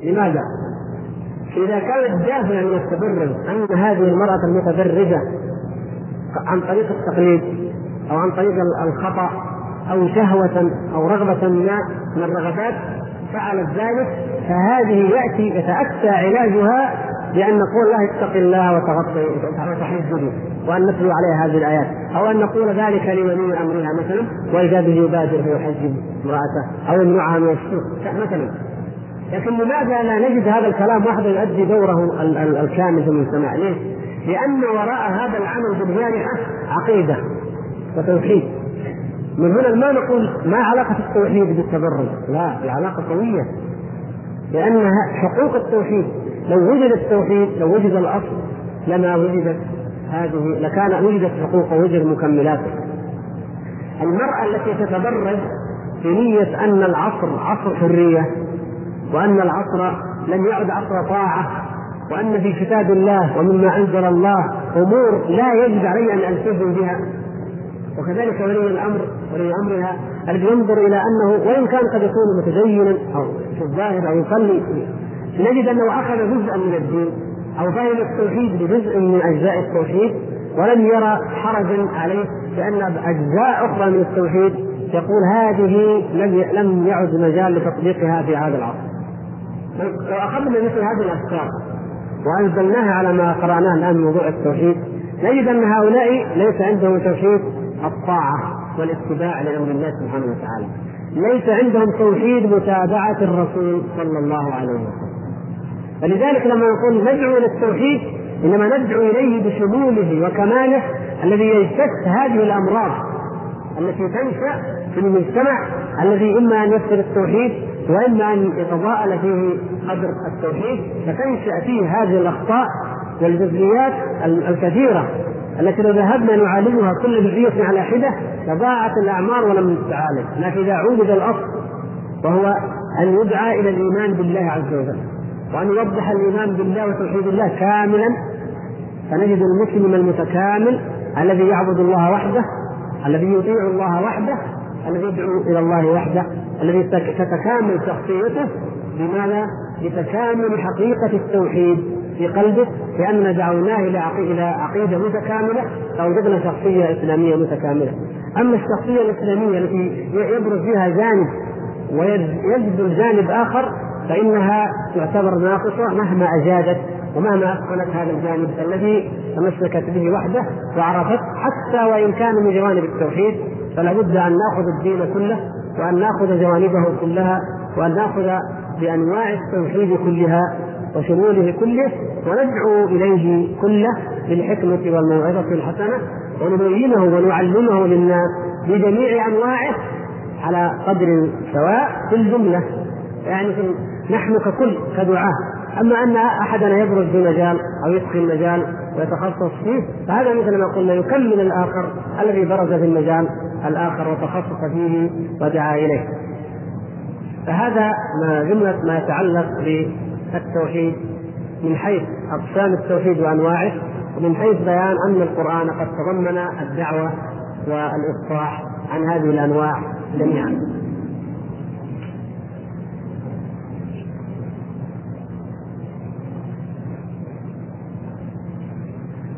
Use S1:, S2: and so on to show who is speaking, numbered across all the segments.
S1: لماذا؟ إذا كان الدافع من التبرج أن هذه المرأة المتبرجة عن طريق التقليد أو عن طريق الخطأ أو شهوة أو رغبة ما من الرغبات فعلت ذلك فهذه يأتي يتأتى علاجها بأن نقول لها اتق الله وتغطي وتحجبي وأن نتلو عليها هذه الآيات أو أن نقول ذلك لولي أمرها مثلا وإذا به يبادر فيحجب امرأته أو يمنعها من السوق مثلا لكن لماذا لا نجد هذا الكلام وحده يؤدي دوره الكامل في المجتمع؟ ليه؟ لأن وراء هذا العمل بالجارحة عقيدة وتوحيد من هنا ما نقول ما علاقة التوحيد بالتبرج لا في علاقة قوية لأن حقوق التوحيد لو وجد التوحيد لو وجد الأصل لما وجدت هذه لكان وجدت حقوق ووجد مكملاته المرأة التي تتبرج بنية أن العصر عصر حرية وأن العصر لم يعد عصر طاعة وأن في كتاب الله ومما أنزل الله أمور لا يجب علي أن ألتزم بها وكذلك ولي الأمر ولي أمرها الذي ينظر إلى أنه وإن كان قد يكون متدينا أو في الظاهر أو يصلي نجد أنه أخذ جزءا من الدين أو فهم التوحيد بجزء من أجزاء التوحيد ولم يرى حرجا عليه لأن أجزاء أخرى من التوحيد يقول هذه لم لم يعد مجال لتطبيقها في هذا العصر. لو اخذنا مثل هذه الأفكار وأنزلناها على ما قرأناه الآن موضوع التوحيد نجد أن هؤلاء ليس عندهم توحيد الطاعة والاتباع لأمر الله سبحانه وتعالى. ليس عندهم توحيد متابعة الرسول صلى الله عليه وسلم. فلذلك لما نقول ندعو إلى التوحيد إنما ندعو إليه بشموله وكماله الذي يجتث هذه الأمراض التي تنشأ في المجتمع الذي إما أن يفسد التوحيد وإما أن يتضاءل فيه قدر التوحيد فتنشا فيه هذه الأخطاء والجزئيات الكثيرة التي لو ذهبنا نعالجها كل جزئيه على حدة لضاعت الأعمار ولم تعالج لكن إذا عولج الأصل وهو أن يدعى إلى الإيمان بالله عز وجل وأن يوضح الإيمان بالله وتوحيد الله كاملا فنجد المسلم المتكامل الذي يعبد الله وحده الذي يطيع الله وحده الذي يدعو إلى الله وحده. الذي تتكامل شخصيته بماذا؟ بتكامل حقيقة التوحيد في قلبه لأننا دعوناه إلى إلى عقيدة متكاملة فأوجدنا شخصية إسلامية متكاملة. أما الشخصية الإسلامية التي يبرز فيها جانب ويجذب جانب آخر فإنها تعتبر ناقصة مهما أجادت ومهما أتقنت هذا الجانب الذي تمسكت به وحده وعرفت حتى وإن كان من جوانب التوحيد فلا بد أن نأخذ الدين كله وأن نأخذ جوانبه كلها وأن نأخذ بأنواع التوحيد كلها وشموله كله وندعو إليه كله بالحكمة والموعظة الحسنة ونبينه ونعلمه للناس بجميع أنواعه على قدر سواء في الجملة. يعني نحن ككل كدعاة أما أن أحدنا يبرز في مجال أو يتقن مجال ويتخصص فيه فهذا مثل ما قلنا يكمل الآخر الذي برز في المجال الآخر وتخصص فيه ودعا إليه. فهذا ما جملة ما يتعلق بالتوحيد. من حيث أقسام التوحيد وأنواعه ومن حيث بيان أن القرآن قد تضمن الدعوة والإصلاح عن هذه الأنواع جميعا.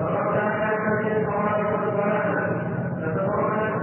S2: وقد كان من الصلاه نتضمن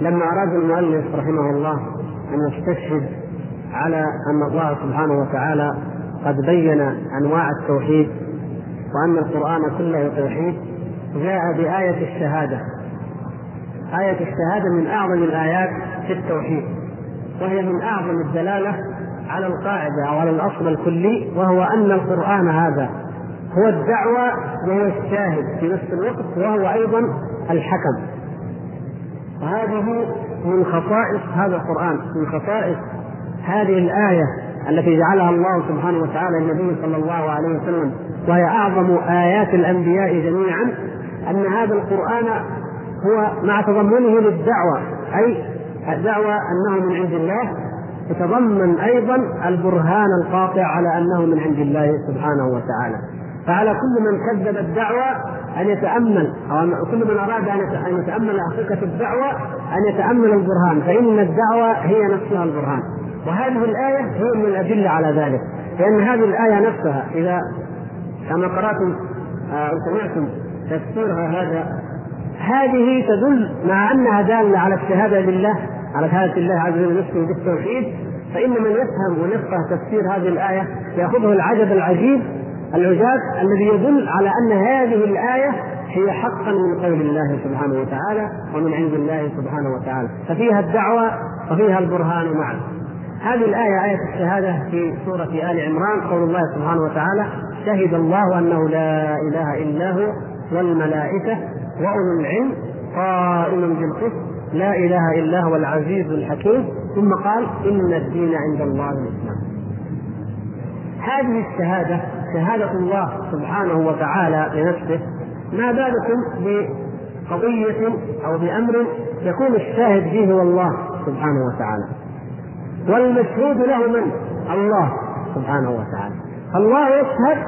S2: لما أراد المؤلف رحمه الله أن يستشهد على أن الله سبحانه وتعالى قد بين أنواع التوحيد وأن القرآن كله توحيد جاء بآية الشهادة. آية الشهادة من أعظم الآيات في التوحيد وهي من أعظم الدلالة على القاعدة أو على الأصل الكلي وهو أن القرآن هذا هو الدعوة وهو الشاهد في نفس الوقت وهو أيضا الحكم. وهذه من خصائص هذا القرآن من خصائص هذه الآية التي جعلها الله سبحانه وتعالى النبي صلى الله عليه وسلم وهي أعظم آيات الأنبياء جميعا أن هذا القرآن هو مع تضمنه للدعوة أي الدعوة أنه من عند الله يتضمن أيضا البرهان القاطع على أنه من عند الله سبحانه وتعالى. فعلى كل من كذب الدعوة أن يتأمل أو كل من أراد أن يتأمل حقيقة الدعوة أن يتأمل البرهان فإن الدعوة هي نفسها البرهان. وهذه الآية هي من الأدلة على ذلك لأن هذه الآية نفسها إذا كما قرأتم آه، أو سمعتم تفسيرها هذا هذه تدل مع أنها دالة على الشهادة لله على شهادة الله عز وجل نفسه بالتوحيد. فإن من يفهم ويفقه تفسير هذه الآية يأخذه العجب العجيب العجاب الذي يدل على أن هذه الآية هي حقا من قول الله سبحانه وتعالى ومن عند الله سبحانه وتعالى. ففيها الدعوة وفيها البرهان معا.
S1: هذه الآية آية الشهادة في سورة آل عمران قول الله سبحانه وتعالى شهد الله أنه لا إله إلا هو والملائكة وأولو العلم قائما بالقسط لا إله إلا هو العزيز الحكيم. ثم قال إن الدين عند الله الإسلام. هذه الشهادة شهادة الله سبحانه وتعالى لنفسه ما بالكم بقضية أو بأمر يكون الشاهد فيه هو الله سبحانه وتعالى. والمشهود له من؟ الله سبحانه وتعالى. الله يشهد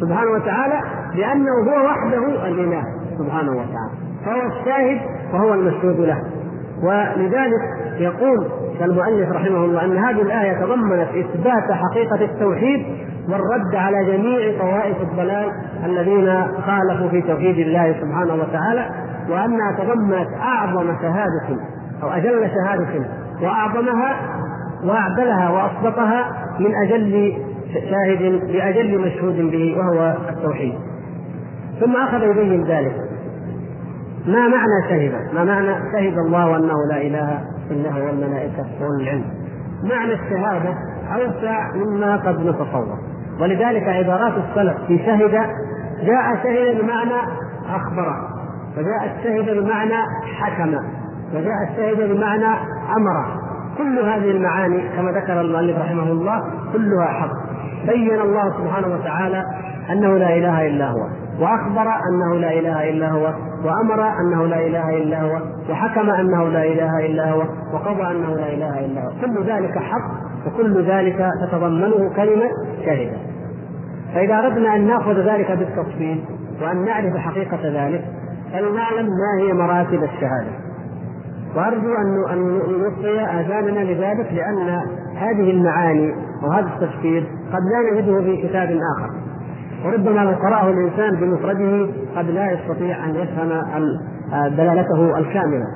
S1: سبحانه وتعالى بأنه هو وحده الإله سبحانه وتعالى. فهو الشاهد وهو المشهود له. ولذلك يقول المؤلف رحمه الله أن هذه الآية تضمنت إثبات حقيقة التوحيد والرد على جميع طوائف الضلال الذين خالفوا في توحيد الله سبحانه وتعالى وأنها تضمنت أعظم شهادة أو أجل شهادة وأعظمها وأعدلها وأصدقها من أجل شاهد لأجل مشهود به وهو التوحيد ثم أخذ يبين ذلك ما معنى شهد؟ ما معنى شهد الله أنه لا إله إلا هو الملائكة والعلم؟ معنى الشهادة أوسع مما قد نتصور ولذلك عبارات السلف في شهد جاء شهد بمعنى أخبر وجاء الشهد بمعنى حكم وجاء الشهد بمعنى أمر. كل هذه المعاني كما ذكر المؤلف رحمه الله كلها حق. بين الله سبحانه وتعالى أنه لا إله إلا هو وأخبر أنه لا إله إلا هو وأمر أنه لا إله إلا هو وحكم أنه لا إله إلا هو وقضى أنه لا إله إلا هو. كل ذلك حق وكل ذلك تتضمنه كلمة شهد فإذا أردنا أن نأخذ ذلك بالتفصيل وأن نعرف حقيقة ذلك فلنعلم ما هي مراتب الشهادة. وأرجو أن أن نصغي آذاننا لذلك لأن هذه المعاني وهذا التفسير قد لا نجده في كتاب آخر. وربما لو قرأه الإنسان بمفرده قد لا يستطيع أن يفهم دلالته الكاملة.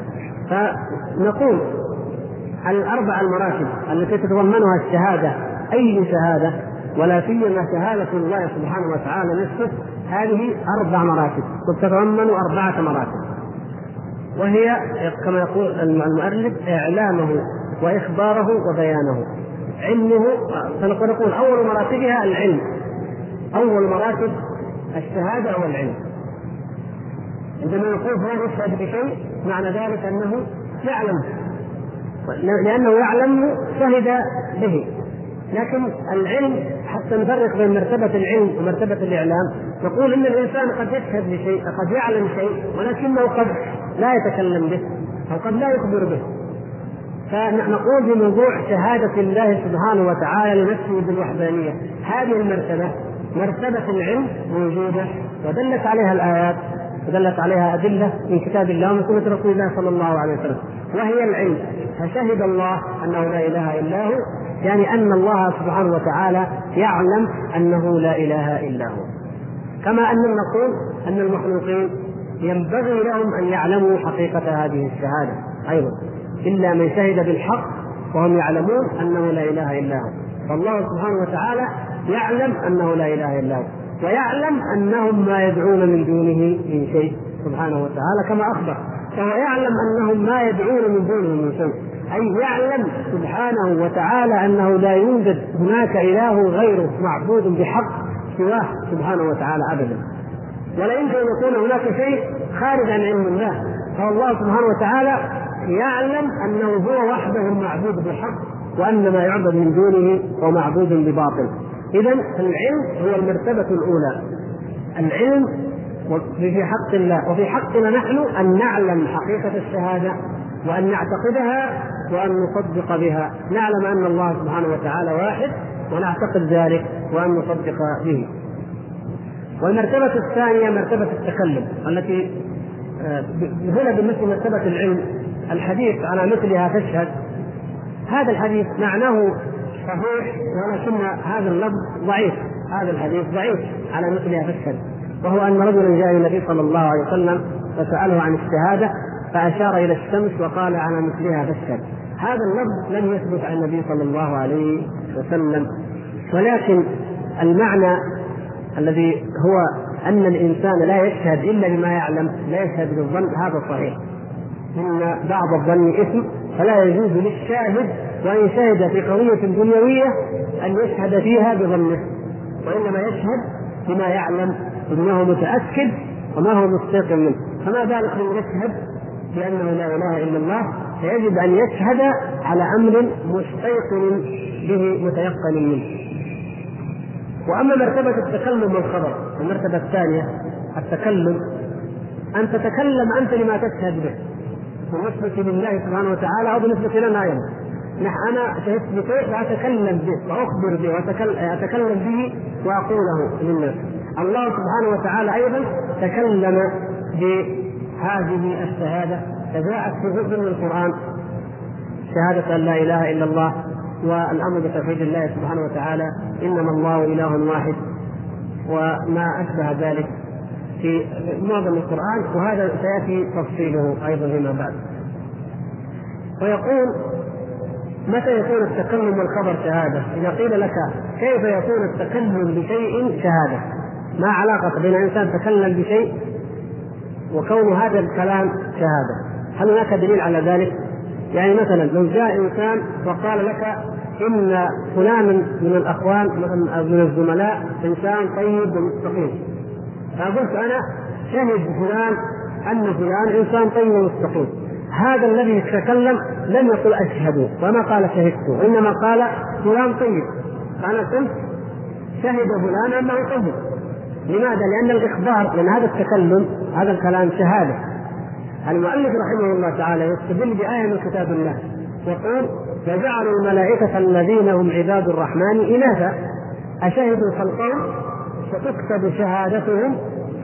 S1: فنقول الأربع المراتب التي تتضمنها الشهادة أي شهادة؟ ولا سيما شهادة الله سبحانه وتعالى نفسه هذه أربع مراتب تتضمن أربعة مراتب. وهي كما يقول المؤلف إعلامه وإخباره وبيانه. علمه فنقول أول مراتبها العلم. أول مراتب الشهادة أو العلم. عندما نقول هو يشهد بشيء معنى ذلك أنه يعلم. لأنه يعلم شهد به. لكن العلم حتى نفرق بين مرتبة العلم ومرتبة الإعلام. نقول إن الإنسان قد يشهد بشيء قد يعلم شيء ولكنه قد لا يتكلم به أو قد لا يخبر به. فنقول في موضوع شهادة الله سبحانه وتعالى لنفسه بالوحدانية هذه المرتبة مرتبة العلم موجودة ودلت عليها الآيات. ودلت عليها أدلة من كتاب الله ومن سنة رسول الله صلى الله عليه وسلم. وهي العلم. فشهد الله أنه لا إله إلا هو يعني أن الله سبحانه وتعالى يعلم أنه لا إله إلا هو. كما أن نقول أن المخلوقين ينبغي لهم أن يعلموا حقيقة هذه الشهادة أيضا إلا من شهد بالحق وهم يعلمون أنه لا إله إلا هو. فالله سبحانه وتعالى يعلم أنه لا إله إلا هو. ويعلم أنهم ما يدعون من دونه من شيء سبحانه وتعالى كما أخبر. فهو يعلم أنهم ما يدعون من دونه من شيء. أي يعلم سبحانه وتعالى أنه لا يوجد هناك إله غيره معبود بحق سواه سبحانه وتعالى ابدا. ولا يمكن أن يكون هناك شيء خارج عن علم الله. فالله سبحانه وتعالى يعلم أنه هو وحده المعبود بحق وأن ما يعبد من دونه هو معبود بباطل. إذا العلم هو المرتبة الأولى. العلم في حق الله وفي حقنا نحن أن نعلم حقيقة الشهادة وأن نعتقدها وأن نصدق بها. نعلم أن الله سبحانه وتعالى واحد ونعتقد ذلك وأن نصدق به. والمرتبة الثانية مرتبة التكلم التي آه، هنا بالنسبة لمرتبة العلم الحديث على مثلها تشهد. هذا الحديث معناه صحيح؟ ولكن هذا اللفظ ضعيف هذا الحديث ضعيف على مثلها فاشهد وهو أن رجلا جاء النبي صلى الله عليه وسلم فسأله عن الشهادة فأشار إلى الشمس وقال على مثلها فاشهد هذا اللفظ لم يثبت عن النبي صلى الله عليه وسلم ولكن المعنى الذي هو أن الإنسان لا يشهد إلا بما يعلم لا يشهد بالظن هذا صحيح. إن بعض الظن إثم فلا يجوز للشاهد وإن شهد في قضية دنيوية أن يشهد فيها بظنه وإنما يشهد بما يعلم أنه متأكد وما هو مستيقن منه. فما بالك من يشهد بأنه لا إله إلا الله؟ فيجب أن يشهد على أمر مستيقن به متيقن منه. وأما مرتبة التكلم والخبر المرتبة الثانية التكلم. أن تتكلم أنت لما تشهد به بالنسبة لله سبحانه وتعالى أو بالنسبة لنا أيضا. نحن أنا شهدت بشيء فأتكلم به وأخبر به وأتكلم به وأقوله للناس. الله سبحانه وتعالى أيضا تكلم بهذه الشهادة فجاءت في جزء من القرآن شهادة أن لا إله إلا الله والأمر بتوحيد الله سبحانه وتعالى إنما الله إله واحد وما أشبه ذلك في معظم القرآن وهذا سيأتي تفصيله أيضا فيما بعد. ويقول متى يكون التكلم والخبر شهادة؟ إذا قيل لك كيف يكون التكلم بشيء شهادة؟ ما علاقة بين إنسان تكلم بشيء وكون هذا الكلام شهادة هل هناك دليل على ذلك؟ يعني مثلا لو جاء إنسان وقال لك إن فلان من الأخوان من الزملاء إنسان طيب ومستقيم فقلت أنا شهد فلان أن فلان إنسان طيب ومستقيم هذا الذي يتكلم لم يقل أشهد وما قال شهدت وإنما قال فلان طيب. فأنا قلت شهد فلان أنه طيب لماذا؟ لأن الإخبار لأن هذا التكلم هذا الكلام شهادة. المؤلف رحمه الله تعالى يستدل بآية من كتاب الله يقول فجعلوا الملائكة الذين هم عباد الرحمن إناثا. أشهدوا خلقهم؟ ستكتب شهادتهم.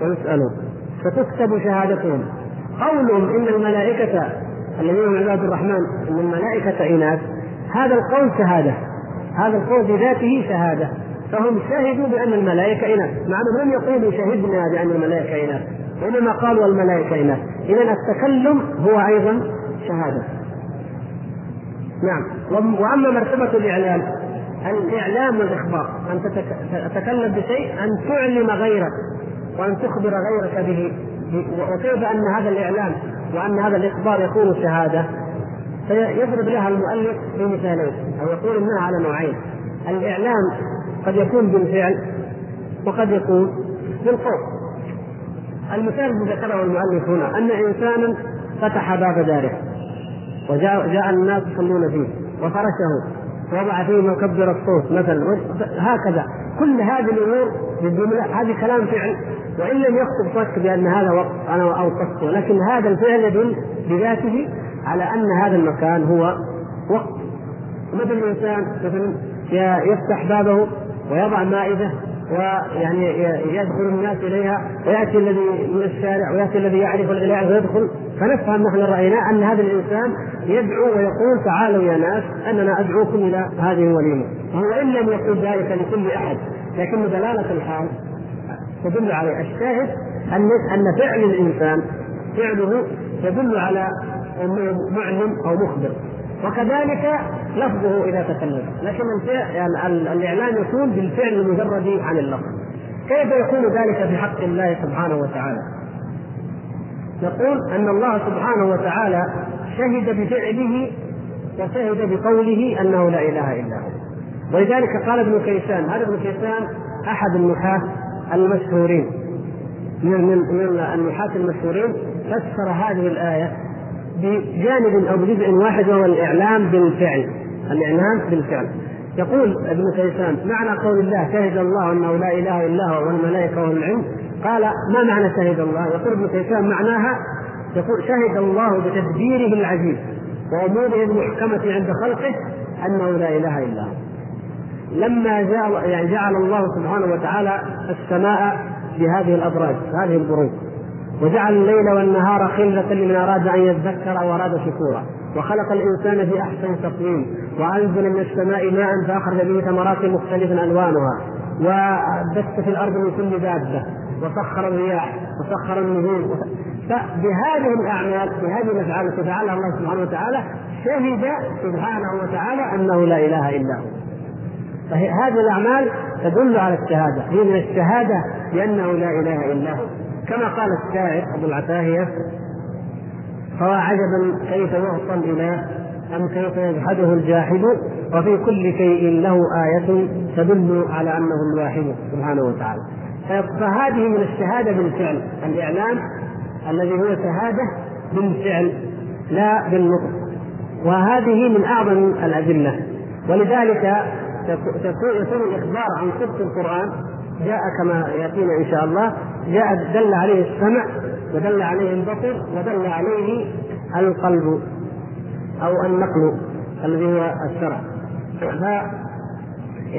S1: ويسألون ستكتب شهادتهم. قولهم إن الملائكة الذين هم عباد الرحمن إن الملائكة إناث. هذا القول شهادة. هذا القول بذاته شهادة. فهم شهدوا بأن الملائكة إناث. مع أنهم لم يقولوا شهدنا بأن الملائكة إناث. وإنما قالوا الملائكة إناث. إذا التكلم هو أيضا شهادة. نعم. وأما مرتبة الإعلام الإعلام والإخبار. أن تتكلم بشيء أن تعلم غيرك وأن تخبر غيرك به. وكيف أن هذا الإعلام وأن هذا الإخبار يكون شهادة؟ فيضرب لها المؤلف بمثالين أو يقول إنها على نوعين. الإعلام قد يكون بالفعل وقد يكون بالقول. المثال الذي ذكره المؤلف هنا أن إنسانا فتح باب داره. وجاء جاء الناس يصلون فيه. وفرشه. وضع فيه مكبر الصوت مثلا. هكذا. كل هذه الأمور هذه كلام فعل. وإن لم يخطب شك بأن هذا وقت أنا أوقفته. لكن هذا الفعل يدل بذاته على أن هذا المكان هو وقت. مثل الإنسان مثلا يفتح بابه ويضع مائدة ويعني يدخل الناس إليها ويأتي الذي من الشارع ويأتي الذي يعرف الغلاء ويدخل. فنفهم نحن رأينا أن هذا الإنسان يدعو ويقول تعالوا يا ناس أننا أدعوكم إلى هذه الوليمة. وهو إن لم يقل ذلك لكل أحد لكن دلالة الحال تدل عليه الشاهد أن أن فعل الإنسان فعله يدل على انه معلم أو مخبر. وكذلك لفظه إذا تكلم. لكن يعني الاعلان يكون بالفعل المجرد عن اللفظ. كيف يكون ذلك في حق الله سبحانه وتعالى؟ نقول أن الله سبحانه وتعالى شهد بفعله وشهد بقوله أنه لا إله إلا هو. ولذلك قال ابن كيسان هذا ابن كيسان أحد النحاة المشهورين من من النحاة المشهورين فسر هذه الآية بجانب أو بجزء واحد وهو الإعلام بالفعل الإعلام بالفعل يقول ابن كيسان معنى قول الله شهد الله أنه لا إله إلا هو والملائكة والعلم قال ما معنى شهد الله؟ يقول ابن كيسان معناها يقول شهد الله بتدبيره العجيب وأموره المحكمة عند خلقه أنه لا إله إلا هو. لما جعل يعني جعل الله سبحانه وتعالى السماء بهذه الأبراج هذه البروج. وجعل الليل والنهار خلة لمن أراد أن يذكر أو أراد شكورا. وخلق الإنسان في أحسن تقويم. وأنزل من السماء ماء فأخرج به ثمرات مختلفة ألوانها. وبث في الأرض من كل دابة. وسخر الرياح. وسخر النجوم. فبهذه الأعمال بهذه الأفعال التي الله سبحانه وتعالى شهد سبحانه وتعالى أنه لا إله إلا هو. فهذه الأعمال تدل على الشهادة. هي من الشهادة بأنه لا إله إلا هو. كما قال الشاعر أبو العتاهيه فوا عجبا كيف يوصل إلى أم كيف يجحده الجاحد وفي كل شيء له آية تدل على أنه الواحد سبحانه وتعالى. فهذه من الشهادة بالفعل. الإعلام الذي هو شهادة بالفعل لا بالنطق. وهذه من أعظم الأدلة. ولذلك يكون الإخبار عن صدق القرآن جاء كما يأتينا إن شاء الله جاء دل عليه السمع ودل عليه البصر ودل عليه القلب أو النقل الذي هو الشرع.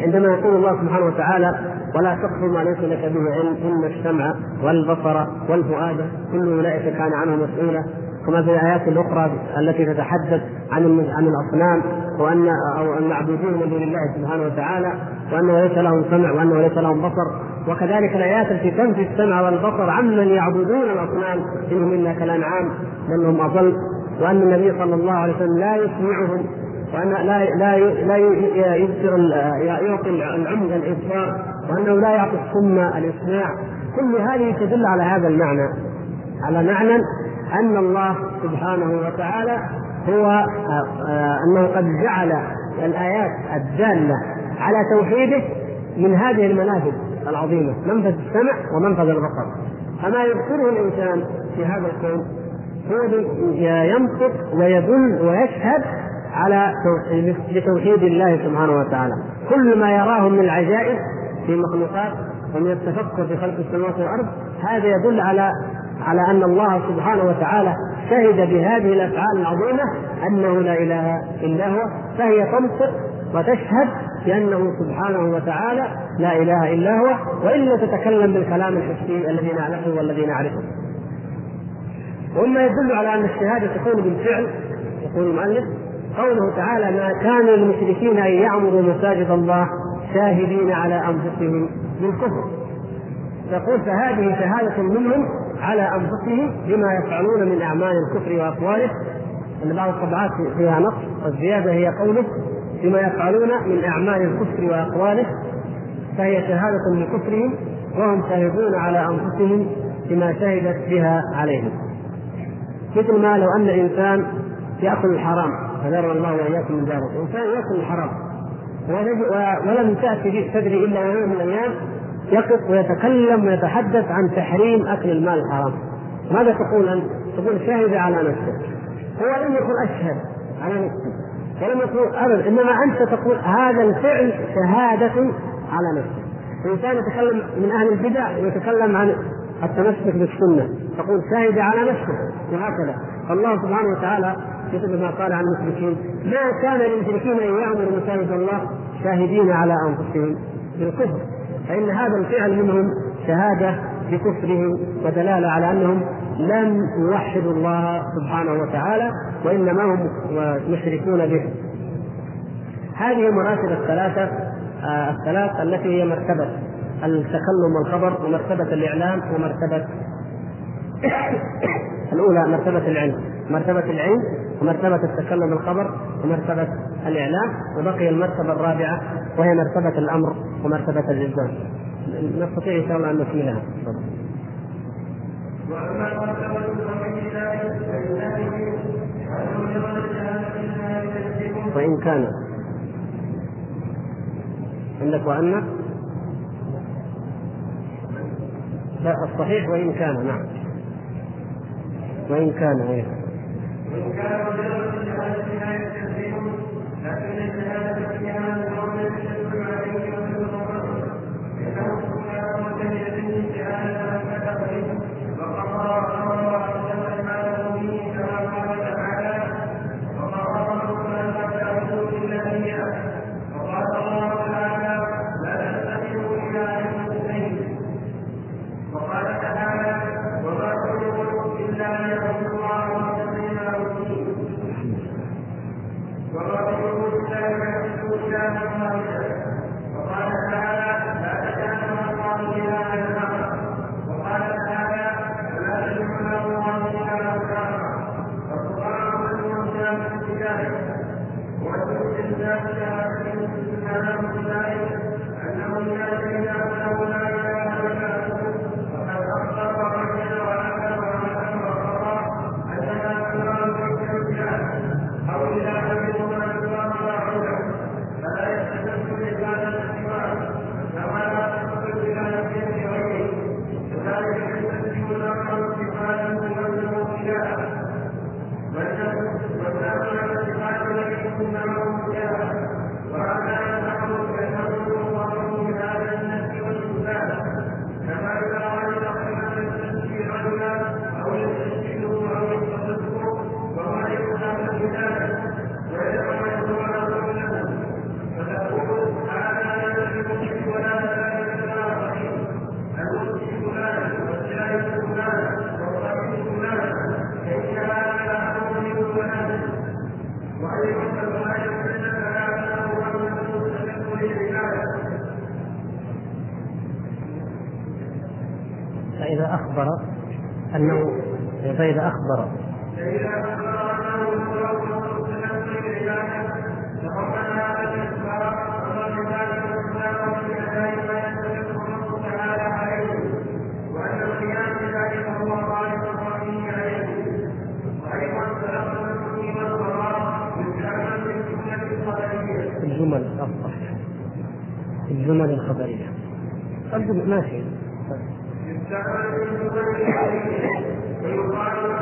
S1: عندما يقول الله سبحانه وتعالى ولا تقف ما ليس لك به علم إن السمع والبصر والفؤاد كل أولئك كان عنه مسؤولا. كما في الآيات الأخرى التي تتحدث عن عن الأصنام وان أو المعبودين من دون الله سبحانه وتعالى وأنه ليس لهم سمع وأنه ليس لهم بصر. وكذلك الآيات التي تنفي السمع والبصر عمن يعبدون الأصنام انهم الا كالانعام بل هم أضل. وأن النبي صلى الله عليه وسلم لا يسمعهم وأن لا لا لا يبصر يعطي العمد الابصار وأنه لا يعطي الصم الاسماع كل هذه تدل على هذا المعنى. على معنى أن الله سبحانه وتعالى هو أنه قد جعل الآيات الدالة على توحيده من هذه المنافذ العظيمة منفذ السمع ومنفذ البصر. فما يبصره الإنسان في هذا الكون هو ينطق ويدل ويشهد على لتوحيد الله سبحانه وتعالى. كل ما يراه من العجائب في المخلوقات ومن التفكر في خلق السماوات والأرض هذا يدل على على أن الله سبحانه وتعالى شهد بهذه الأفعال العظيمة أنه لا إله إلا هو فهي تنطق وتشهد بأنه سبحانه وتعالى لا إله إلا هو والا تتكلم بالكلام الحسي الذي نعرفه والذي نعرفه. ومما يدل على أن الشهادة تكون بالفعل يقول المؤلف قوله تعالى ما كان للمشركين أن يعمروا مساجد الله شاهدين على أنفسهم بالكفر يقول فهذه شهادة منهم على أنفسهم بما يفعلون من أعمال الكفر وأقواله أن بعض الطبعات فيها نقص والزيادة هي قوله بما يفعلون من أعمال الكفر وأقواله فهي شهادة بكفرهم وهم شاهدون على أنفسهم بما شهدت بها عليهم. مثل ما لو أن انسان يأكل الحرام فذر الله وإياكم من ذلك. انسان يأكل الحرام ولم تأتي تدري إلا يوم من الأيام يقف ويتكلم ويتحدث عن تحريم أكل المال الحرام. ماذا تقول أنت؟ تقول شهد على نفسه هو لم يقل أشهد على نفسه. ولم يقول ابدا. إنما أنت تقول هذا الفعل شهادة على نفسه الانسان يتكلم من أهل البدع ويتكلم عن التمسك بالسنة. تقول شهد على نفسه. وهكذا. فالله سبحانه وتعالى مثل ما قال عن المشركين. ما كان للمشركين أن يعمروا مساجد الله شاهدين على أنفسهم بالكفر. فإن هذا الفعل منهم شهادة بكفرهم ودلالة على أنهم لم يوحدوا الله سبحانه وتعالى وإنما هم مشركون به. هذه المراتب الثلاثة آه الثلاث التي هي مرتبة التكلم والخبر ومرتبة الإعلام ومرتبة الأولى مرتبة العلم مرتبة العلم ومرتبة التكلم بالخبر ومرتبة الإعلام وبقي المرتبة الرابعة وهي مرتبة الأمر ومرتبة الإلزام نستطيع إن شاء الله أن نكملها وإن كان عندك وأن؟ لا الصحيح وإن كان نعم. وإن كان إيه وإن كان مجرد الشهادة لا لكن الشهادة فيها من قول يشهد عليه ومن ضرره لأنه سبحانه وتعالى شهادة كتب به وقضى وأحسن ما له به كما قال تعالى وقرره ما فتحه إلا إياه وقال الله تعالى لا تتخذوا إلى المسلمين وقال تعالى وما خلقوا إلا ليعبدوا الله ورسوله الله يحب إلها واحدا وقال تعالى لا تجعل الله إلها آخر وقال تعالى لا تجعل الله إلها آخر والقرآن المرسل في ذلك والاستثناء شهادة كلام ذلك أنه لا إله له لا إله إلا هو وقد أخبر وعجل وعلم وعلم وقضى أننا نرى أو إلى فإذا أخبر أنه فإذا أخبر. الجمل أفضل الجمل الخبرية. الجمل ويقال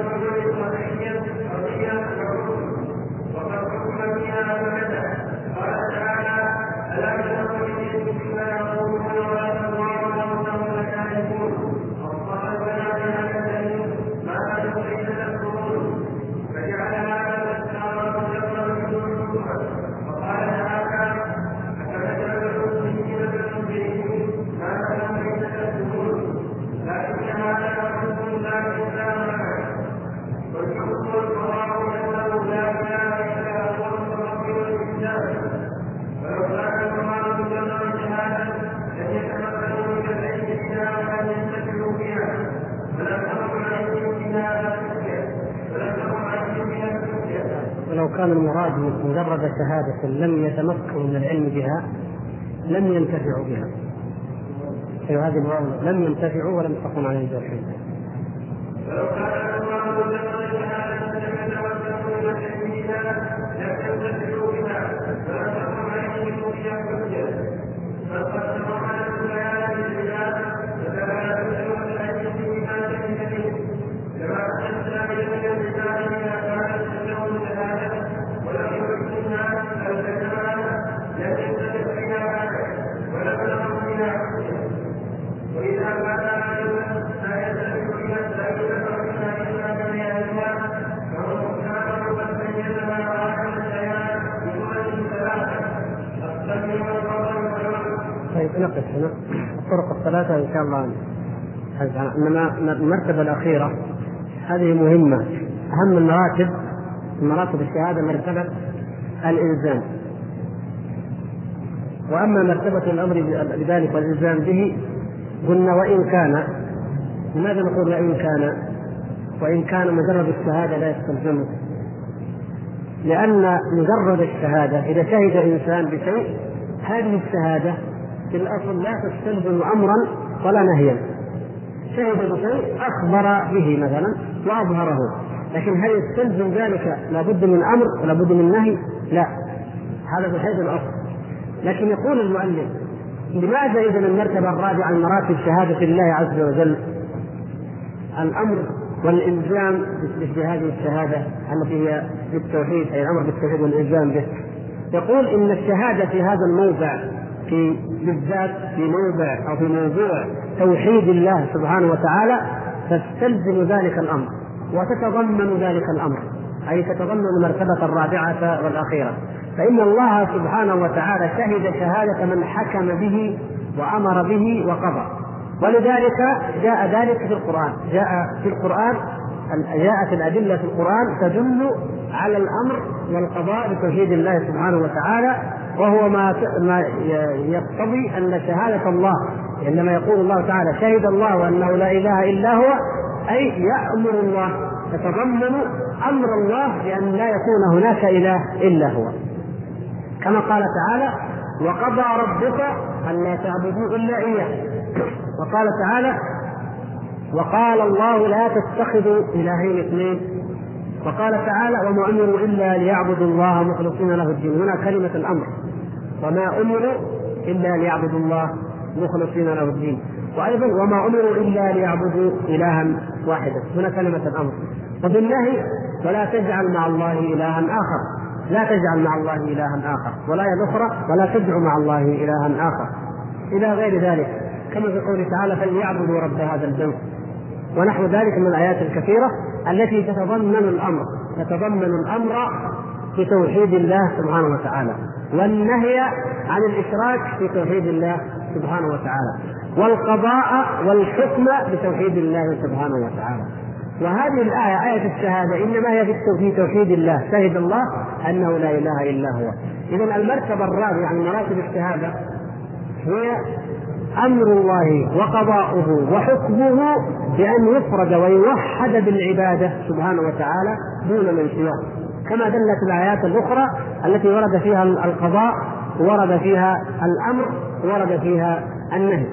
S1: ماشي كان المراد مجرد شهادة لم يتمكنوا من العلم بها لم ينتفعوا بها. في هذه لم ينتفعوا ولم تكن عن الجرحين. هنا الطرق الثلاثة إن شاء الله. إنما المرتبة الأخيرة. هذه مهمة. أهم المراتب. مراتب الشهادة مرتبة الإلزام. وأما مرتبة الأمر بذلك والإلزام به قلنا وإن كان. لماذا نقول وإن كان؟ وإن كان مجرد الشهادة لا يستلزمه. لأن مجرد الشهادة إذا شهد إنسان بشيء هذه الشهادة في الأصل لا تستلزم امرا ولا نهيا. شهد بشيء أخبر به مثلا وأظهره. لكن هل يستلزم ذلك لابد من أمر ولابد من نهي؟ لا. هذا في حيث الأصل. لكن يقول المؤلف لماذا اذا المرتبة الرابعة من مراتب شهادة الله عز وجل؟ الأمر والإلزام بهذه الشهادة التي هي بالتوحيد أي الأمر بالتوحيد والإلزام به. يقول إن الشهادة في هذا الموضع في بالذات في موضع أو في موضوع توحيد الله سبحانه وتعالى تستلزم ذلك الأمر وتتضمن ذلك الأمر أي تتضمن المرتبه الرابعة والأخيرة. فإن الله سبحانه وتعالى شهد شهادة من حكم به وأمر به وقضى. ولذلك جاء ذلك في القرآن. جاء في القرآن جاءت الأدلة في القرآن تدل على الأمر والقضاء بتوحيد الله سبحانه وتعالى وهو ما ما يقتضي أن شهادة الله عندما يقول الله تعالى شهد الله أنه لا إله إلا هو أي يأمر الله تتضمن أمر الله بأن لا يكون هناك إله إلا هو. كما قال تعالى وقضى ربك الا تعبدوا إلا إياه. وقال تعالى وقال الله لا تتخذوا إلهين اثنين. وقال تعالى وما امروا الا ليعبدوا الله مخلصين له الدين. هنا كلمة الأمر. وما امروا الا ليعبدوا الله مخلصين له الدين. وأيضا وما امروا الا ليعبدوا الها واحدا. هنا كلمة الأمر. وفي النهي ولا تجعل مع الله الها اخر. لا تجعل مع الله الها آخر. ولا الاخرى ولا تدعو مع الله الها آخر. إلى غير ذلك. كما في قوله تعالى فليعبدوا رب هذا البيت. ونحو ذلك من الآيات الكثيرة. التي تتضمن الأمر. تتضمن الأمر بتوحيد الله سبحانه وتعالى والنهي عن الإشراك في توحيد الله سبحانه وتعالى والقضاء والحكم بتوحيد الله سبحانه وتعالى. وهذه الآية آية الشهادة إنما هي في توحيد الله. شهد الله أنه لا إله إلا هو. إذا المرتبة الرابعة من مراتب الشهادة هي أمر الله وقضاؤه وحكمه بأن يفرد ويوحد بالعبادة سبحانه وتعالى دون من سواه كما دلت الآيات الأخرى التي ورد فيها القضاء ورد فيها الأمر ورد فيها النهي.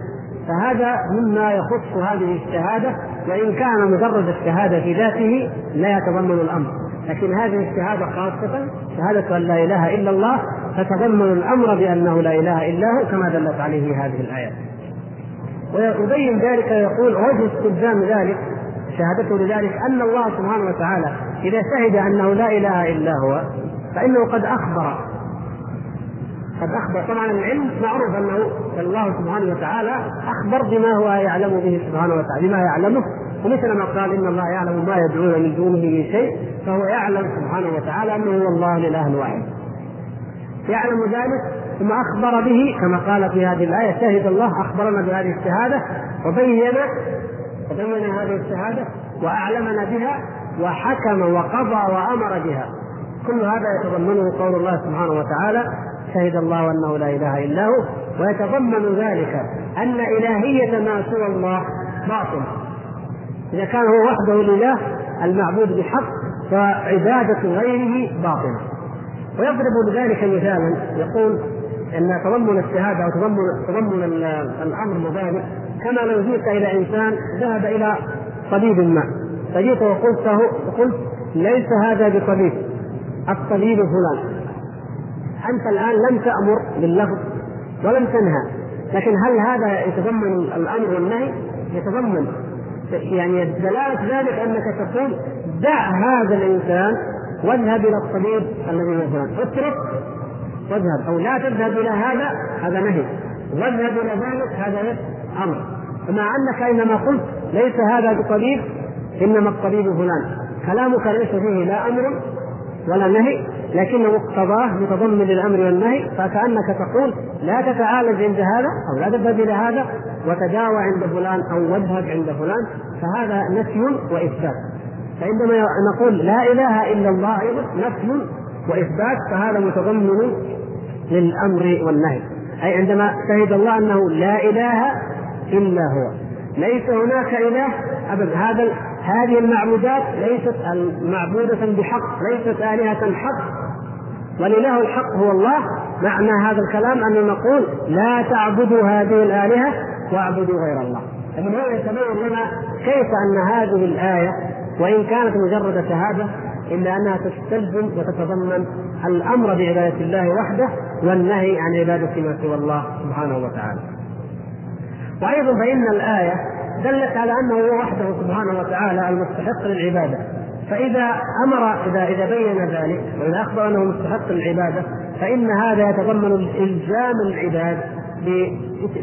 S1: فهذا مما يخص هذه الشهادة وإن كان مجرد الشهادة في ذاته لا يتضمن الأمر. لكن هذه الشهادة خاصة شهادة أن لا إله إلا الله تتضمن الأمر بأنه لا إله إلا هو كما دلت عليه هذه الآيات. ويبين ذلك يقول وجه استلزام ذلك شهادته لذلك أن الله سبحانه وتعالى إذا شهد أنه لا إله إلا هو فإنه قد أخبر. قد أخبر. طبعا العلم معروف أنه الله سبحانه وتعالى أخبر بما هو يعلم به سبحانه وتعالى بما يعلمه. ومثل ما قال إن الله يعلم ما يدعون من دونه من شيء فهو يعلم سبحانه وتعالى أنه هو الله الإله الواحد. يعلم ذلك ثم أخبر به كما قال في هذه الآية شهد الله أخبرنا بهذه الشهادة وبين وبين هذه الشهادة وأعلمنا بها وحكم وقضى وأمر بها. كل هذا يتضمنه قول الله سبحانه وتعالى شهد الله أنه لا إله إلا هو. ويتضمن ذلك أن إلهية ما سوى الله باطل. إذا كان هو وحده الإله المعبود بحق فعبادة غيره باطلة. ويضرب لذلك مثالا يقول إن تضمن الشهاده أو تضمن الأمر مذلك كما لو جئت إلى إنسان ذهب إلى طبيب ما. فجئت وقلت قلت ليس هذا بطبيب الطبيب فلان. أنت الآن لم تأمر باللفظ ولم تنهى. لكن هل هذا يتضمن الأمر والنهي؟ يتضمن. يعني دلالة ذلك أنك تقول دع هذا الإنسان واذهب إلى الطبيب الذي مثلا اترك واذهب أو لا تذهب إلى هذا هذا نهي. واذهب إلى ذلك هذا أمر. فمع انك إنما قلت ليس هذا بطبيب إنما الطبيب فلان. كلامك ليس فيه لا أمر ولا نهي لكن مقتضاه متضمن للامر والنهي. فكأنك تقول لا تتعالج عند هذا أو لا تذهب إلى هذا وتداوى عند فلان أو واذهب عند فلان. فهذا نفي وإثبات. فعندما نقول لا إله إلا الله أيضا نفي وإثبات فهذا متضمن للامر والنهي. أي عندما شهد الله أنه لا إله إلا هو. ليس هناك إله ابدا هذا هذه المعبودات ليست معبودة بحق ليست آلهة حق. والاله الحق هو الله. معنى هذا الكلام أن نقول لا تعبدوا هذه الآلهة واعبدوا غير الله. فمن هنا يتبين لنا كيف أن هذه الآية وإن كانت مجرد شهادة إلا أنها تستلزم وتتضمن الأمر بعبادة الله وحده والنهي عن عبادة ما سوى الله سبحانه وتعالى. وأيضا فإن الآية دلت على أنه هو وحده سبحانه وتعالى المستحق للعبادة. فإذا أمر إذا إذا بين ذلك وإذا أخبر أنه مستحق للعبادة فإن هذا يتضمن إلزام العباد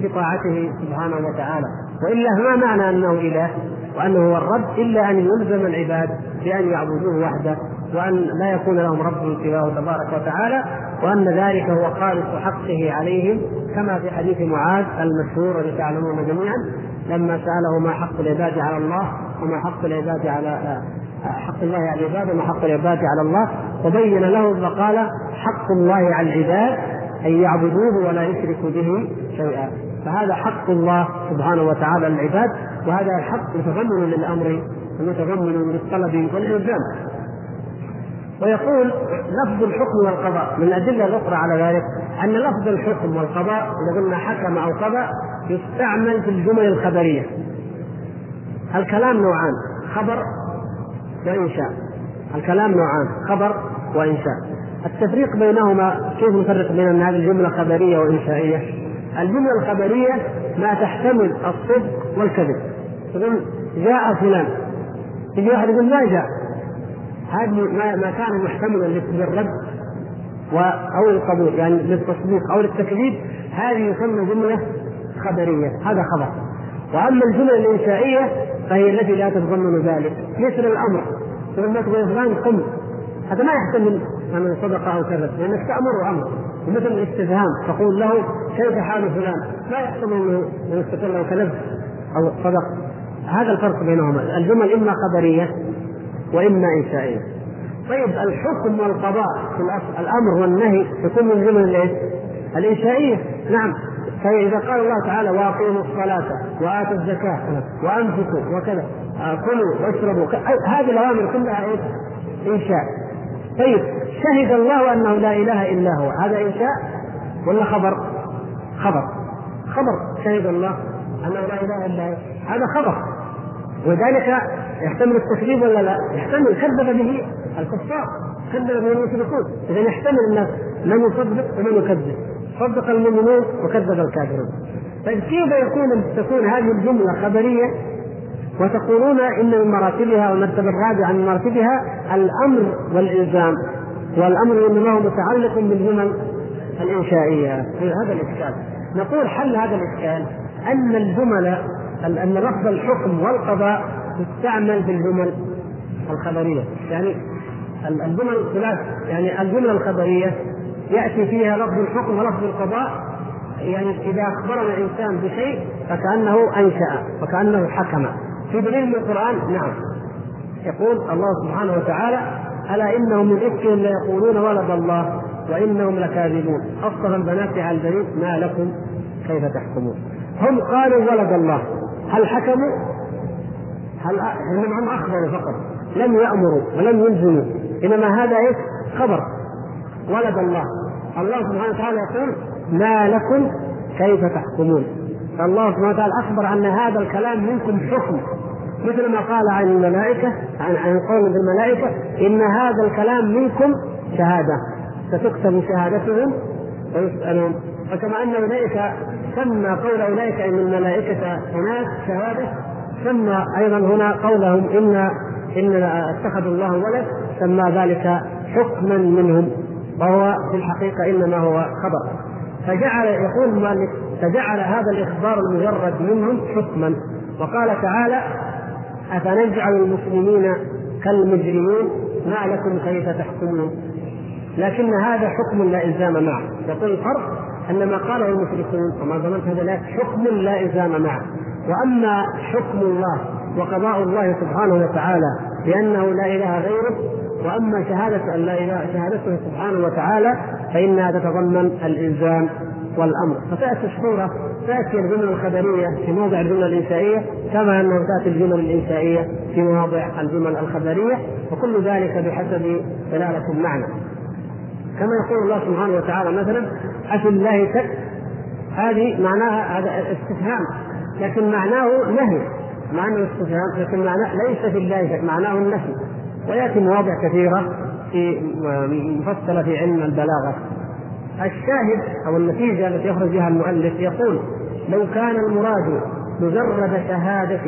S1: بطاعته سبحانه وتعالى. وإلا ما معنى أنه إله؟ وأنه هو الرب إلا أن يلزم العباد بأن يعبدوه وحده وأن لا يكون لهم رب سواه تبارك وتعالى وأن ذلك هو خالص حقه عليهم كما في حديث معاذ المشهور الذي تعلمون جميعا لما سأله ما حق العباد على الله وما حق العباد على حق الله على العباد وما حق العباد على الله وبين له فقال حق الله على العباد أن يعبدوه ولا يشركوا به شيئا. فهذا حق الله سبحانه وتعالى للعباد وهذا الحق متضمن للأمر ومتضمن للطلب والإلزام. ويقول لفظ الحكم والقضاء من الأدلة الأخرى على ذلك أن لفظ الحكم والقضاء إذا قلنا حكم أو قضى يستعمل في الجمل الخبرية. الكلام نوعان خبر وإنشاء الكلام نوعان خبر وإنشاء التفريق بينهما كيف نفرق بين هذه الجملة خبرية وإنشائية؟ الجملة الخبرية ما تحتمل الصدق والكذب. تقول جاء فلان. يجي واحد يقول ما جاء. هذه ما, ما كان محتملا للرد أو القبول يعني للتصديق أو للتكذيب. هذه يسمى جملة خبرية. هذا خبر. وأما الجمل الإنشائية فهي التي لا تتضمن ذلك. مثل الأمر. تقول فلان قم. هذا ما يحتمل ان صدق أو كذب لأنك تأمر أمر ومثل الاستفهام تقول له كيف حال فلان؟ لا يحتمل إنه يستقل أو كذب أو صدق. هذا الفرق بينهما. الجمل إما خبرية وإما إنشائية. طيب الحكم والقضاء في الأمر والنهي يكون من جمل الايش؟ الإنشائية. نعم. فإذا قال الله تعالى وأقيموا الصلاة وآتوا الزكاة وأنفقوا وكذا كلوا واشربوا هذه الأوامر كلها إيش؟ إنشاء. طيب شهد الله أنه لا إله إلا هو. هذا إنشاء ولا خبر؟ خبر. خبر. شهد الله أنه لا إله إلا هو. هذا خبر. ولذلك يحتمل التكذيب ولا لا؟ يحتمل. كذب به الكفار. كذب به المشركون. اذا يحتمل الناس من يصدق ومن يكذب. صدق المؤمنون وكذب الكافرون. طيب كيف يكون تكون هذه الجملة خبرية وتقولون إن من مراتبها والمرتبه الرابعه من مراتبها الأمر والإلزام. والأمر إنما هو متعلق بالجمل الإنشائية. هذا الإشكال. نقول حل هذا الإشكال أن الجمل أن لفظ الحكم والقضاء تستعمل في الجمل الخبرية. يعني الجمل الثلاث يعني الجمله الخبرية يأتي فيها لفظ الحكم ولفظ القضاء. يعني إذا أخبرنا انسان بشيء فكأنه أنشأ وكأنه حكم. في دليل من القرآن؟ نعم. يقول الله سبحانه وتعالى ألا إنهم من افكهم ليقولون ولد الله وإنهم لكاذبون. اصطفى البنات على البنين ما لكم؟ كيف تحكمون؟ هم قالوا ولد الله. هل حكموا؟ هل هم أخبروا فقط؟ لم يأمروا ولم يلزموا. إنما هذا إيش؟ خبر. ولد الله. الله سبحانه وتعالى يقول ما لكم؟ كيف تحكمون؟ فالله سبحانه وتعالى أخبر أن هذا الكلام منكم حكم. مثل ما قال عن الملائكة عن عن قول الملائكه إن هذا الكلام منكم شهادة. ستكتب شهادتهم. ويسالون فكما أن أولئك سمى قول أولئك إن الملائكة هناك شهادة سمى أيضا هنا قولهم ان إن اتخذوا الله ولد سمى ذلك حكما منهم وهو في الحقيقة إنما هو خبر. فجعل يقول المؤلف فجعل هذا الإخبار المجرد منهم حكما. وقال تعالى أفنجعل المسلمين كالمجرمين ما لكم كيف تحكمون؟ لكن هذا حكم لا إلزام معه. يقول الفرق أن ما قاله المشركون وما ظننت هذا لا حكم لا إلزام معه. وأما حكم الله وقضاء الله سبحانه وتعالى بأنه لا إله غيره وأما شهادة أن لا إله شهادته سبحانه وتعالى فإنها تتضمن الإلزام. والأمر. فتأتي الصورة تأتي الجمل الخبرية في موضع الجملة الانشائيه كما أنه تأتي الجمل الانشائيه في مواضع الجمل الخبرية وكل ذلك بحسب دلالة المعنى. كما يقول الله سبحانه وتعالى مثلا أفي الله شك؟ هذه معناها هذا استفهام لكن معناه نهي. مع أنه استفهام لكن معناه ليس في الله شك معناه النفي ويأتي مواضع كثيرة في مفصلة في علم البلاغة. الشاهد أو النتيجة التي يخرج بها المؤلف يقول لو كان المراد مجرد شهادة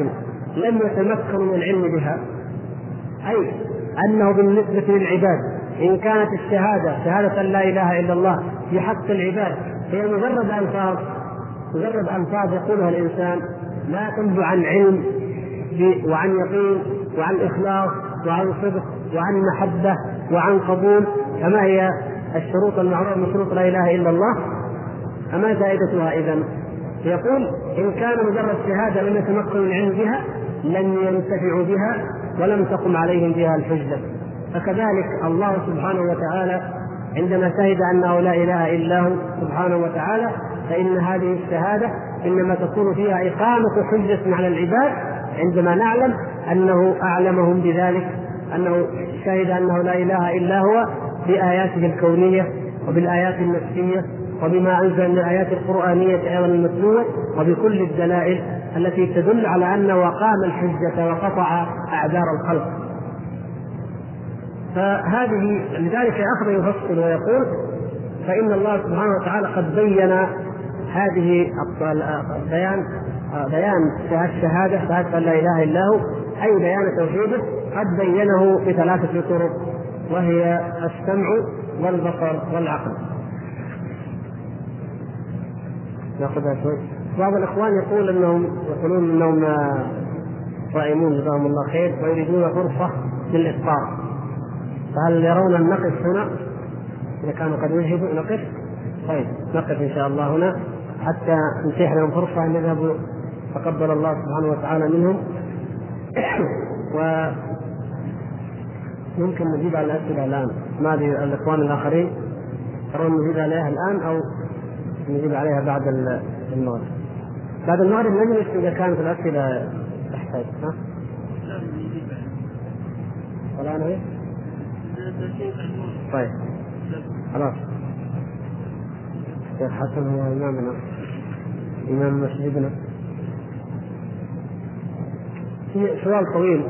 S1: لم يتمكنوا من العلم بها أي أنه بالنسبة للعباد إن كانت الشهادة شهادة لا إله إلا الله في حق العباد هي مجرد الفاظ مجرد الفاظ يقولها الإنسان لا تنبع عن علم وعن يقين وعن إخلاص وعن صدق وعن محبة وعن قبول كما هي الشروط المعروفة من شروط لا إله إلا الله فما فائدتها اذا؟ يقول إن كان مجرد شهادة لم يتمكنوا العلم بها لم ينتفعوا بها ولم تقم عليهم بها الحجة فكذلك الله سبحانه وتعالى عندما شهد انه لا إله إلا هو سبحانه وتعالى فإن هذه الشهادة إنما تكون فيها إقامة حجة على العباد عندما نعلم أنه أعلمهم بذلك أنه شهد أنه لا إله إلا هو بآياته الكونية وبالآيات النفسية وبما أنزل من الايات القرآنية أيضا المتلوه وبكل الدلائل التي تدل على انه قام الحجة وقطع أعذار الخلق. فهذه لذلك أخذ يفصل ويقول فإن الله سبحانه وتعالى قد بين هذه بيان بيان الشهادة شهادة أن لا إله إلا هو أي بيان توحيده قد بينه بثلاثة طرق وهي السمع والبصر والعقل. ناخذها شوي. بعض الإخوان يقول انهم يقولون إنهم صائمون جزاهم الله خير ويريدون فرصة للإفطار. فهل يرون ان نقف هنا؟ إذا كانوا قد وجدوا نقف؟ طيب نقف إن شاء الله هنا حتى نتيح لهم فرصة أن يذهبوا تقبل الله سبحانه وتعالى منهم و ممكن نجيب على الأسئلة الآن. ما أدري الإخوان الآخرين ترون نجيب عليها الآن أو نجيب عليها بعد المغرب. بعد المغرب نجلس إذا كانت الأسئلة تحتاج ها؟ إيه؟ طيب. خلاص. الشيخ حسن هو إمامنا. إمام مسجدنا. في سؤال طويل.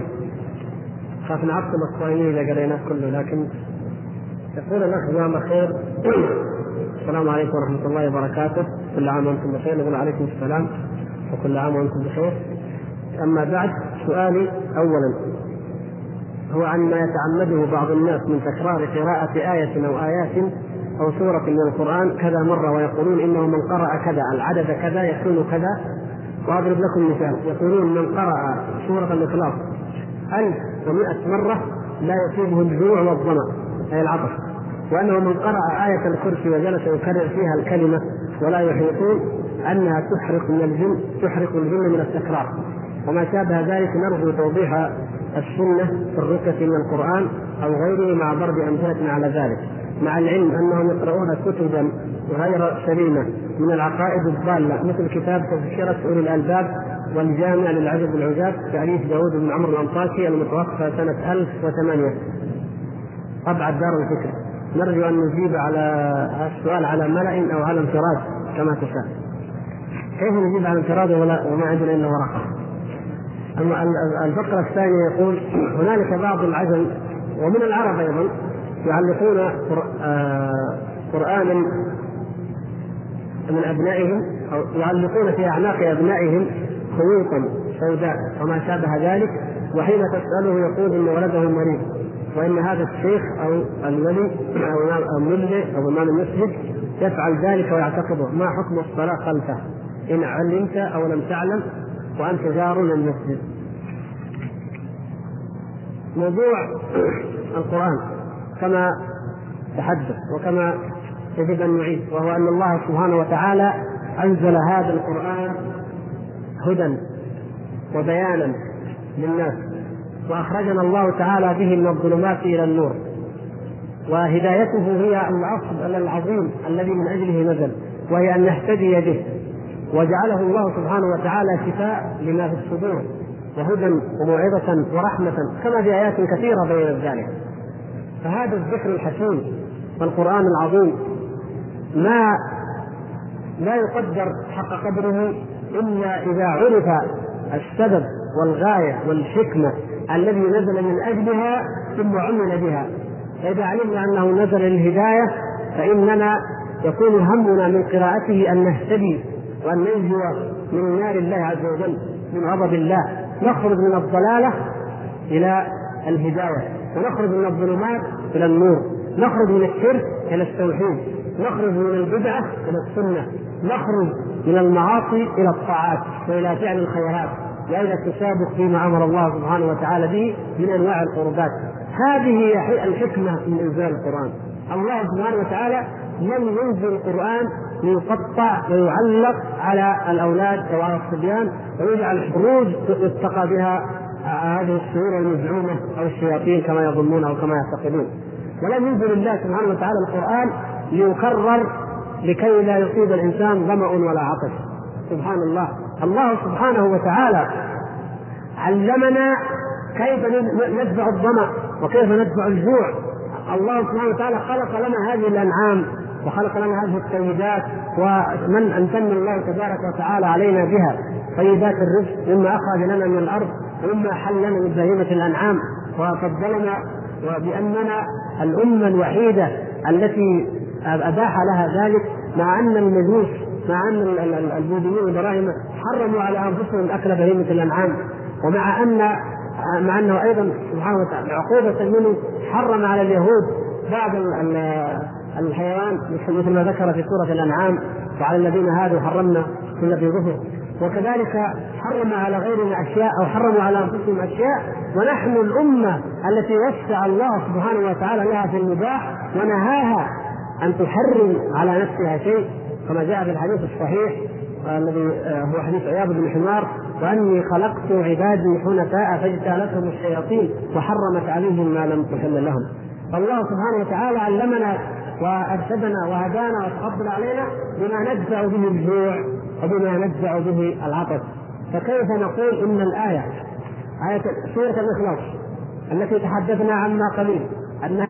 S1: خاف نعطل الصائمين إذا قريناه كله لكن يقول الأخ جزاه خير. السلام عليكم ورحمة الله وبركاته. كل عام وأنتم بخير. نقول عليكم السلام وكل عام وأنتم بخير. أما بعد سؤالي أولا. هو عما يتعمده بعض الناس من تكرار قراءة آية أو آيات أو سورة من القرآن كذا مرة ويقولون إنه من قرأ كذا العدد كذا يكون كذا. وأضرب لكم مثال. يقولون من قرأ سورة الإخلاص ألف ومئة مرة لا يصيبه الجوع والظمأ أي العطش. وأنه من قرأ آية الكرسي وجلس يكرر فيها الكلمة ولا يحيطون أنها تحرق من الجن تحرق الجن من التكرار. وما شابه ذلك نرجو توضيح السنة في الركة من القرآن أو غيره مع ضرب أمثلة على ذلك. مع العلم أنهم يقرؤون كتبا غير سليمة من العقائد الضالة مثل كتاب تذكرة أولي الألباب والجامع للعجب العجاب تأليف داود بن عمرو الأنطاكي المتوفى سنة 1008 طبع دار الفكر. نرجو أن نجيب على السؤال على ملأ أو على انفراد كما تشاء. كيف نجيب على انفراد وما عندنا إلا ورقة؟ الفقرة الثانية يقول هنالك بعض العجم ومن العرب أيضا يعلقون آه، قرآنا من أبنائهم أو يعلقون في أعناق أبنائهم خيوطا سوداء وما شابه ذلك وحين تسأله يقول إن ولده مريض. وإن هذا الشيخ أو الولي أو الملي أو إمام المسجد يفعل ذلك ويعتقده. ما حكم الصلاة خلفه؟ إن علمت أو لم تعلم وأنت جار للمسجد موضوع القرآن كما تحدث وكما يجب أن نعيد وهو أن الله سبحانه وتعالى أنزل هذا القرآن هدى وبيانا للناس. وأخرجنا الله تعالى به من الظلمات إلى النور. وهدايته هي الأصل العظيم الذي من أجله نزل وهي أن نهتدي به. وجعله الله سبحانه وتعالى شفاء لما في الصدور وهدى وموعظة ورحمة كما في آيات كثيرة بين ذلك. فهذا الذكر الحكيم والقرآن العظيم ما لا يقدر حق قدره إلا إذا عرف السبب والغاية والحكمة الذي نزل من أجلها ثم عمل بها. فإذا علمنا أنه نزل للهداية فإننا يكون همنا من قراءته أن نهتدي وأن ننجو من نار الله عز وجل من غضب الله. نخرج من الضلالة إلى الهداية ونخرج من الظلمات إلى النور. نخرج من الشرك إلى التوحيد. نخرج من البدعة إلى السنة. نخرج من المعاصي إلى الطاعات وإلى فعل الخيرات وإلى التسابق فيما أمر الله سبحانه وتعالى به من أنواع القربات. هذه هي الحكمة من إنزال القرآن. الله سبحانه وتعالى لم ينزل القرآن ليقطع ويعلق على الأولاد أو على الصبيان ويجعل حروج يتقى بها هذه الشرور المزعومة أو الشياطين كما يظنون أو كما يعتقدون. ولم ينزل الله سبحانه وتعالى القرآن ليكرر لكي لا يصيب الإنسان ظمأ ولا عطش. سبحان الله الله سبحانه وتعالى علمنا كيف ندفع الظمأ وكيف ندفع الجوع. الله سبحانه وتعالى خلق لنا هذه الأنعام وخلق لنا هذه الطيبات ومن امتن الله تبارك وتعالى علينا بها. طيبات الرزق مما أخرج لنا من الأرض ومما حل لنا من بهيمة الأنعام. وفضلنا وبأننا الأمة الوحيدة التي أباح لها ذلك مع أن المجوس مع أن البوذيين والبراهمه حرموا على أنفسهم أكل بهيمة الأنعام. ومع ان مع أنه أيضا سبحانه وتعالى عقوبه منه حرم على اليهود بعض الحيوان مثل ما ذكر في سورة الأنعام وعلى الذين هادوا حرمنا كل ذي ظفر. وكذلك حرم على غيرنا اشياء أو حرموا على أنفسهم أشياء ونحن الأمة التي وسع الله سبحانه وتعالى لها في المباح ونهاها أن تحرم على نفسها شيء كما جاء في الحديث الصحيح الذي هو حديث عياض بن حمار وأني خلقت عبادي حنفاء فاجتالتهم الشياطين وحرمت عليهم ما لم تحل لهم. فالله سبحانه وتعالى علمنا وأرشدنا وهدانا وتفضل علينا بما ندفع به الجوع وبما ندفع به العطش. فكيف نقول إن الآية آية سورة الإخلاص التي تحدثنا عنها قليل أنها